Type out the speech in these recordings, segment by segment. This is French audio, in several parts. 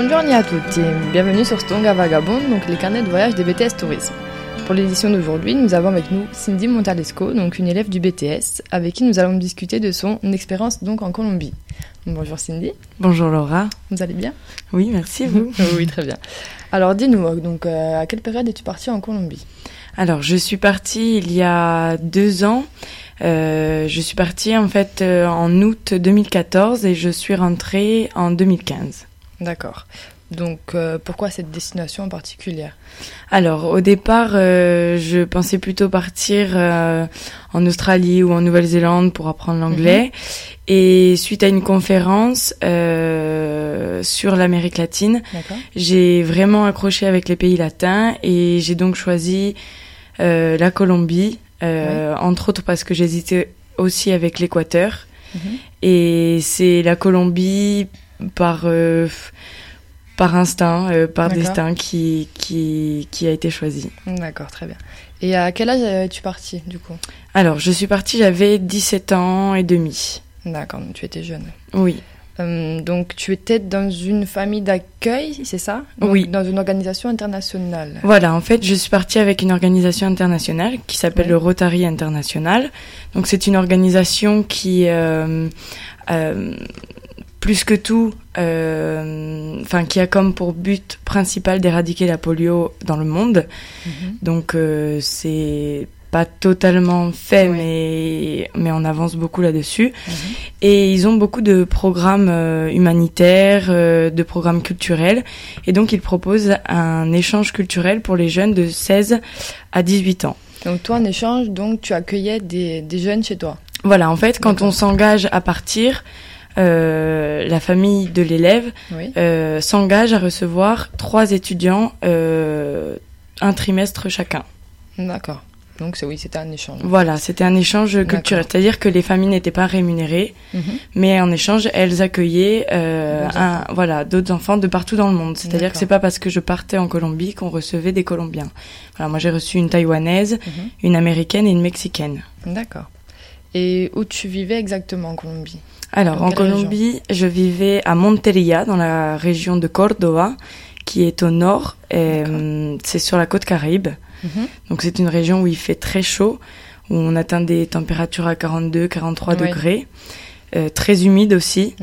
Bonjour à tutti, bienvenue sur Stonga Vagabond, donc les carnets de voyage des BTS Tourisme. Pour l'édition d'aujourd'hui, nous avons avec nous Cindy Montalesco, donc une élève du BTS, avec qui nous allons discuter de son expérience donc en Colombie. Bonjour Cindy. Bonjour Laura. Vous allez bien? Oui, merci vous? oui, très bien. Alors dis-nous, donc euh, à quelle période es-tu partie en Colombie? Alors je suis partie il y a deux ans. Euh, je suis partie en fait euh, en août 2014 et je suis rentrée en 2015. D'accord. Donc euh, pourquoi cette destination en particulier Alors au départ, euh, je pensais plutôt partir euh, en Australie ou en Nouvelle-Zélande pour apprendre l'anglais. Mhm. Et suite à une conférence sur l'Amérique latine, j'ai vraiment accroché avec les pays latins et j'ai donc choisi la Colombie, entre autres parce que j'hésitais aussi avec l'Équateur. Mhm. Et c'est la Colombie par par instinct, euh, par destin qui, qui, qui a été choisi. D'accord, très bien. Et à quel âge es-tu partie du coup? Alors, je suis partie, j'avais 17 ans et demi. D'accord, donc tu étais jeune. Oui. Euh, donc tu étais dans une famille d'accueil, c'est ça? Oui. Dans une organisation internationale. Voilà, en fait, je suis partie avec une organisation internationale qui s'appelle le Rotary International. Donc c'est une organisation qui euh, euh, plus que tout, euh, enfin qui a comme pour but principal d'éradiquer la polio dans le monde. Mhm. Donc euh, c'est pas totalement fait, mais mais on avance beaucoup là-dessus. Mhm. Et ils ont beaucoup de programmes euh, humanitaires, euh, de programmes culturels, et donc ils proposent un échange culturel pour les jeunes de 16 à 18 ans. Donc toi, en échange, donc tu accueillais des, des jeunes chez toi. Voilà, en fait, quand on s'engage à partir, la famille de l'élève euh, s'engage à recevoir trois étudiants euh, un trimestre chacun. D'accord. Donc oui, c'était un échange. Voilà, c'était un échange culturel, c'est-à-dire que les familles n'étaient pas rémunérées, mhm. mais en échange, elles accueillaient un, voilà d'autres enfants de partout dans le monde. C'est-à-dire que c'est pas parce que je partais en Colombie qu'on recevait des Colombiens. Voilà, moi j'ai reçu une taïwanaise, mhm. une américaine et une mexicaine. D'accord. Et où tu vivais exactement en Colombie? Alors, en Colombie, je vivais à Monteria, dans la région de Córdoba, qui est au nord. Euh, c'est sur la côte caraïbe. Mhm. Donc, c'est une région où il fait très chaud, où on atteint des températures à 42, 43 degrés. Euh, très humide aussi.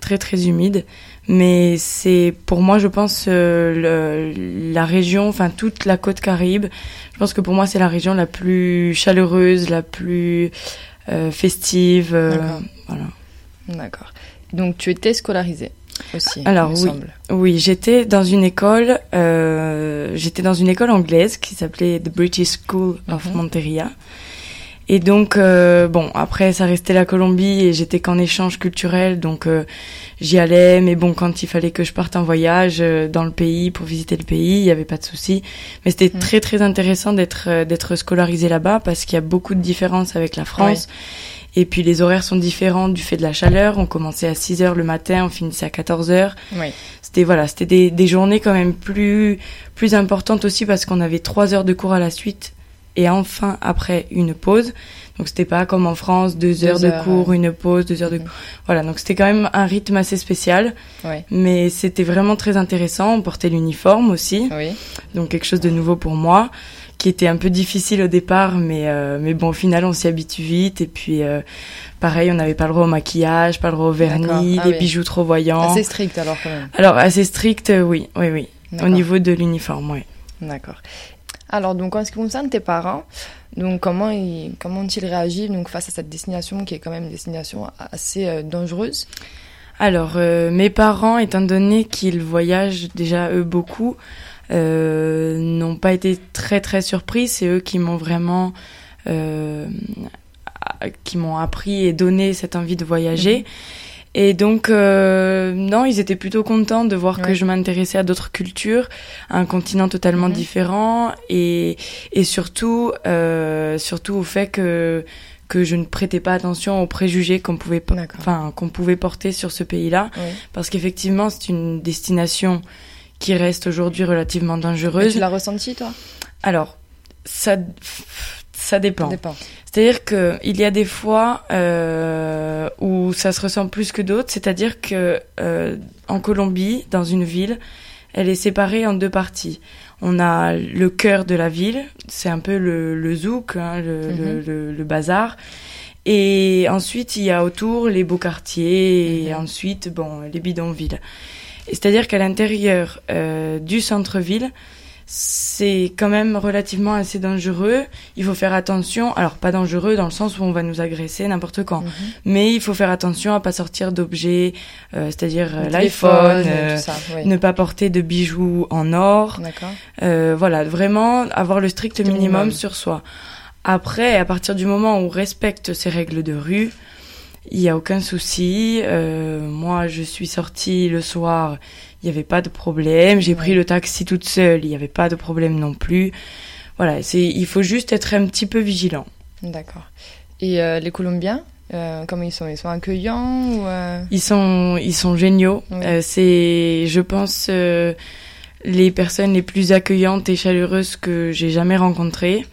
Très, très humide. Mais c'est, pour moi, je pense, euh, le, la région, enfin, toute la côte caraïbe, je pense que pour moi, c'est la région la plus chaleureuse, la plus euh, festive. voilà. D'accord. Donc tu étais scolarisée aussi. Alors oui, oui, j'étais dans une école, euh, j'étais dans une école anglaise qui s'appelait The British School of mhm. Monteria. Et donc euh, bon, après ça restait la Colombie et j'étais qu'en échange culturel, donc euh, j'y allais. Mais bon, quand il fallait que je parte en voyage euh, dans le pays pour visiter le pays, il y avait pas de souci. Mais c'était mhm. très très intéressant d'être euh, d'être scolarisé là-bas parce qu'il y a beaucoup de différences avec la France. Et puis les horaires sont différents du fait de la chaleur. On commençait à 6 heures le matin, on finissait à 14 heures. Oui. C'était voilà, c'était des, des journées quand même plus plus importantes aussi parce qu'on avait 3 heures de cours à la suite et enfin après une pause. Donc c'était pas comme en France, deux, heures, de cours, une pause, deux heures de cours. Voilà, donc c'était quand même un rythme assez spécial. Ouais. Mais c'était vraiment très intéressant. On portait l'uniforme aussi. Oui. Donc quelque chose de nouveau pour moi qui était un peu difficile au départ, mais euh, mais bon, au final, on s'y habitue vite. Et puis, euh, pareil, on n'avait pas le droit au maquillage, pas le droit au vernis, ah, les bijoux trop voyants. Assez strict alors quand même. Alors assez strict, euh, oui, oui, oui. Au niveau de l'uniforme, oui. D'accord. Alors donc en ce qui concerne tes parents, donc comment ils comment ont-ils réagi donc face à cette destination qui est quand même une destination assez dangereuse? Alors mes parents, étant donné qu'ils voyagent déjà eux beaucoup, euh, n'ont pas été très très surpris. C'est eux qui m'ont vraiment euh, qui m'ont appris et donné cette envie de voyager. Mhm. Et donc, euh, non, ils étaient plutôt contents de voir que je m'intéressais à d'autres cultures, à un continent totalement différent, et, et surtout, euh, surtout au fait que que je ne prêtais pas attention aux préjugés qu'on pouvait, enfin, qu'on pouvait porter sur ce pays-là, parce qu'effectivement, c'est une destination qui reste aujourd'hui relativement dangereuse. tu l'as ressenti, toi? Alors, ça, Ça dépend. dépend. C'est-à-dire que il y a des fois euh, où ça se ressent plus que d'autres. C'est-à-dire que euh, en Colombie, dans une ville, elle est séparée en deux parties. On a le cœur de la ville, c'est un peu le, le zouk, hein, le, Mhm. le- le bazar. Et ensuite, il y a autour les beaux quartiers et Mhm. ensuite, bon, les bidonvilles. C'est-à-dire qu'à l'intérieur euh, du centre-ville, c'est quand même relativement assez dangereux. Il faut faire attention. Alors, pas dangereux dans le sens où on va nous agresser n'importe quand. Mhm. Mais il faut faire attention à pas sortir d'objets, euh, c'est-à-dire euh, l'iPhone, euh, oui. ne pas porter de bijoux en or. Euh, voilà, vraiment avoir le strict minimum, minimum. sur soi. Après, à partir du moment où on respecte ces règles de rue, il n'y a aucun souci. Moi, je suis sortie le soir, il n'y avait pas de problème. J'ai Ouais. pris le taxi toute seule, il n'y avait pas de problème non plus. Voilà, c'est, il faut juste être un petit peu vigilant. D'accord. Et euh, les Colombiens, euh, comment ils sont? Ils sont accueillants ou euh, Ils sont, ils sont géniaux. Oui. C'est, je pense, les personnes les plus accueillantes et chaleureuses que j'ai jamais rencontrées.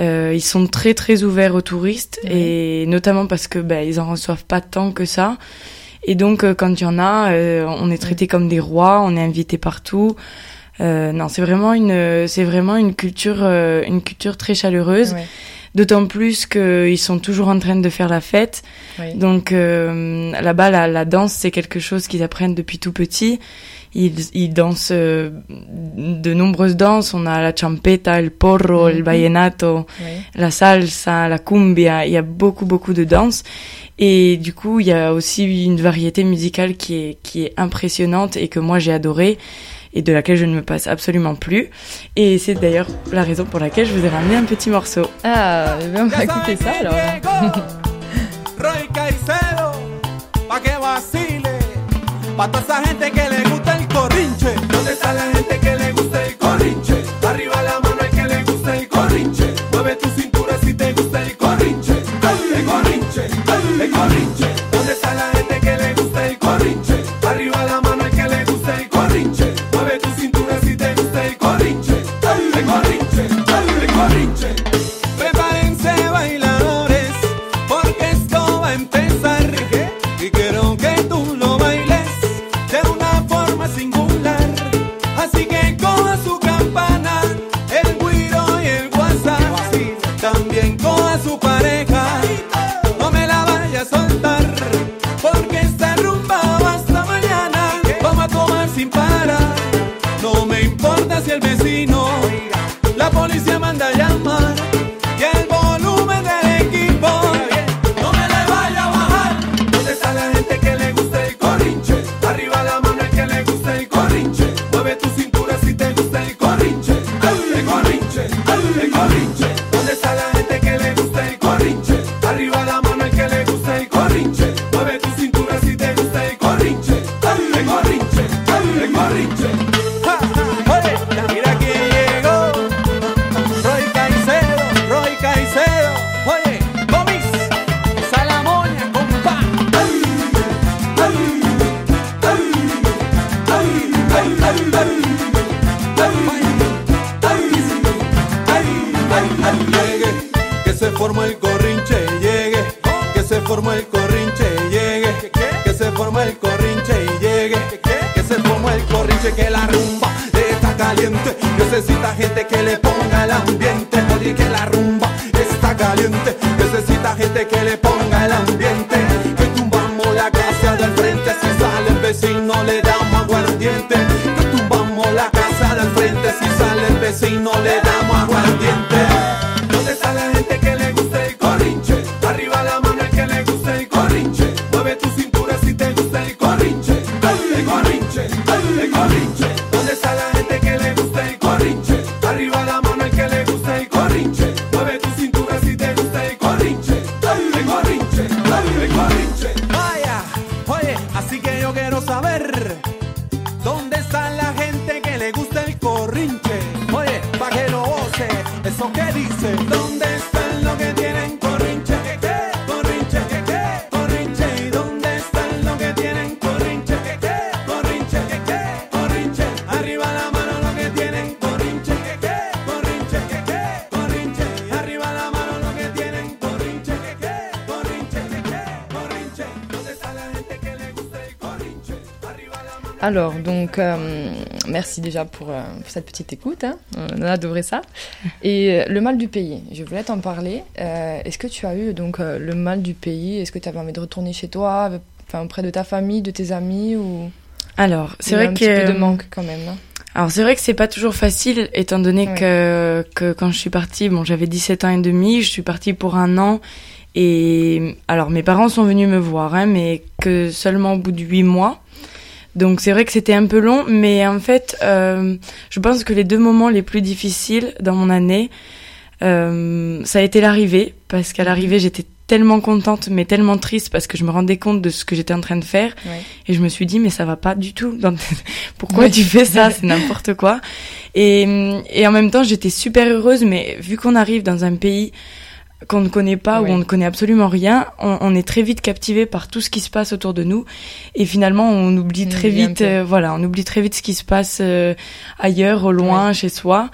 Euh, ils sont très très ouverts aux touristes Oui. et notamment parce que ben ils en reçoivent pas tant que ça. Et donc euh, quand il y en a, euh, on est traités comme des rois, on est invités partout. Euh, non, c'est vraiment une, c'est vraiment une culture, euh, une culture très chaleureuse. ouais, D'autant plus qu'ils sont toujours en train de faire la fête. oui. Donc euh, là-bas, la, la danse, c'est quelque chose qu'ils apprennent depuis tout petit. Ils, ils dansent euh, de nombreuses danses. On a la champeta, le porro, le Mhm. vallenato, oui. la salsa, la cumbia. Il y a beaucoup, beaucoup de danses. Et du coup, il y a aussi une variété musicale qui est, qui est impressionnante et que moi j'ai adoré et de laquelle je ne me passe absolument plus. Et c'est d'ailleurs la raison pour laquelle je vous ai ramené un petit morceau. Ah, eh bien, on va écouter ça alors. Roy Caicedo, pa' que vacile. Pa' toda esa gente que Marince, Marince forma el corrinche, llegue, que se forma el corrinche, llegue, que se forma el corrinche y llegue, que se forma el corrinche, que la rumba está caliente, necesita gente que le ponga el ambiente, oye que la rumba está caliente, necesita gente que le ponga el ambiente, que tumbamos la casa del frente, si sale el vecino le damos aguardiente, Alors, donc, euh, merci déjà pour, euh, pour, cette petite écoute. Hein. On a adoré ça. Et euh, le mal du pays, je voulais t'en parler. Est-ce que tu as eu donc le mal du pays? Est-ce que tu avais envie de retourner chez toi, enfin, auprès de ta famille, de tes amis ou... Alors, c'est vrai un que... Petit peu de manque quand même. Hein. Alors c'est vrai que c'est pas toujours facile étant donné que, que quand je suis partie, bon j'avais 17 ans et demi, je suis partie pour un an et alors mes parents sont venus me voir, hein, mais que seulement au bout de 8 mois. Donc c'est vrai que c'était un peu long, mais en fait, euh, je pense que les deux moments les plus difficiles dans mon année, euh, ça a été l'arrivée, parce qu'à l'arrivée j'étais tellement contente, mais tellement triste parce que je me rendais compte de ce que j'étais en train de faire, et je me suis dit mais ça va pas du tout. Pourquoi tu fais ça? C'est n'importe quoi. Et, et en même temps j'étais super heureuse, mais vu qu'on arrive dans un pays qu'on ne connaît pas, ou on ne connaît absolument rien, on, est très vite captivé par tout ce qui se passe autour de nous, et finalement on oublie très vite, euh, voilà, on oublie très vite ce qui se passe euh, ailleurs, au loin, chez soi.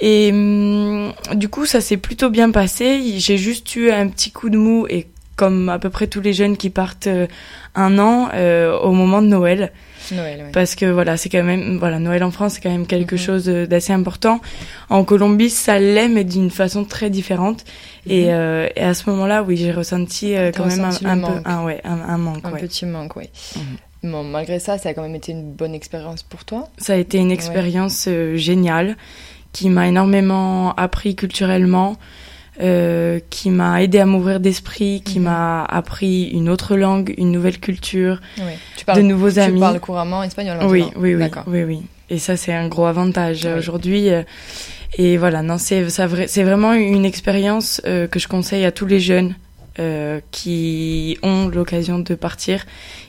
Et hum, du coup, ça s'est plutôt bien passé. J'ai juste eu un petit coup de mou, et comme à peu près tous les jeunes qui partent euh, un an au moment de Noël. Parce que voilà, c'est quand même voilà, Noël en France, c'est quand même quelque mhm. chose d'assez important. En Colombie, ça l'est, mais d'une façon très différente. Et, mhm. euh, et, à ce moment-là, oui, j'ai ressenti euh, quand même un, un peu un, ouais, un, manque. Un petit manque, oui. Mhm. Bon, malgré ça, ça a quand même été une bonne expérience pour toi. Ça a été une expérience euh, géniale qui m'a énormément appris culturellement. Euh, qui m'a aidé à m'ouvrir d'esprit, qui mhm. m'a appris une autre langue, une nouvelle culture, oui. tu parles, de nouveaux amis. Tu parles couramment espagnol Oui, oui, oui, oui, oui. Et ça, c'est un gros avantage aujourd'hui. Euh, et voilà, non, c'est c'est vraiment une expérience euh, que je conseille à tous les jeunes euh, qui ont l'occasion de partir.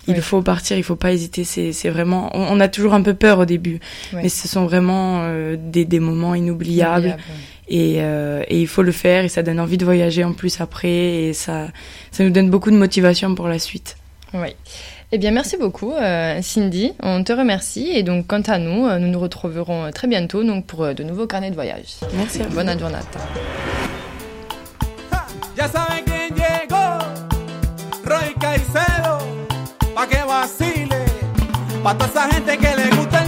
Il faut partir, il faut pas hésiter. C'est vraiment, on, a toujours un peu peur au début, mais ce sont vraiment euh, des, des moments inoubliables. Et, euh, et, il faut le faire et ça donne envie de voyager en plus après et ça, ça nous donne beaucoup de motivation pour la suite. Oui. Eh bien, merci beaucoup, euh, Cindy. On te remercie. Et donc, quant à nous, euh, nous nous retrouverons très bientôt donc, pour de nouveaux carnets de voyage. Merci. Bonne giornata. Ya saben quién llegó, Roy Caicedo, pa' que vacile, pa' toda esa gente que le gusta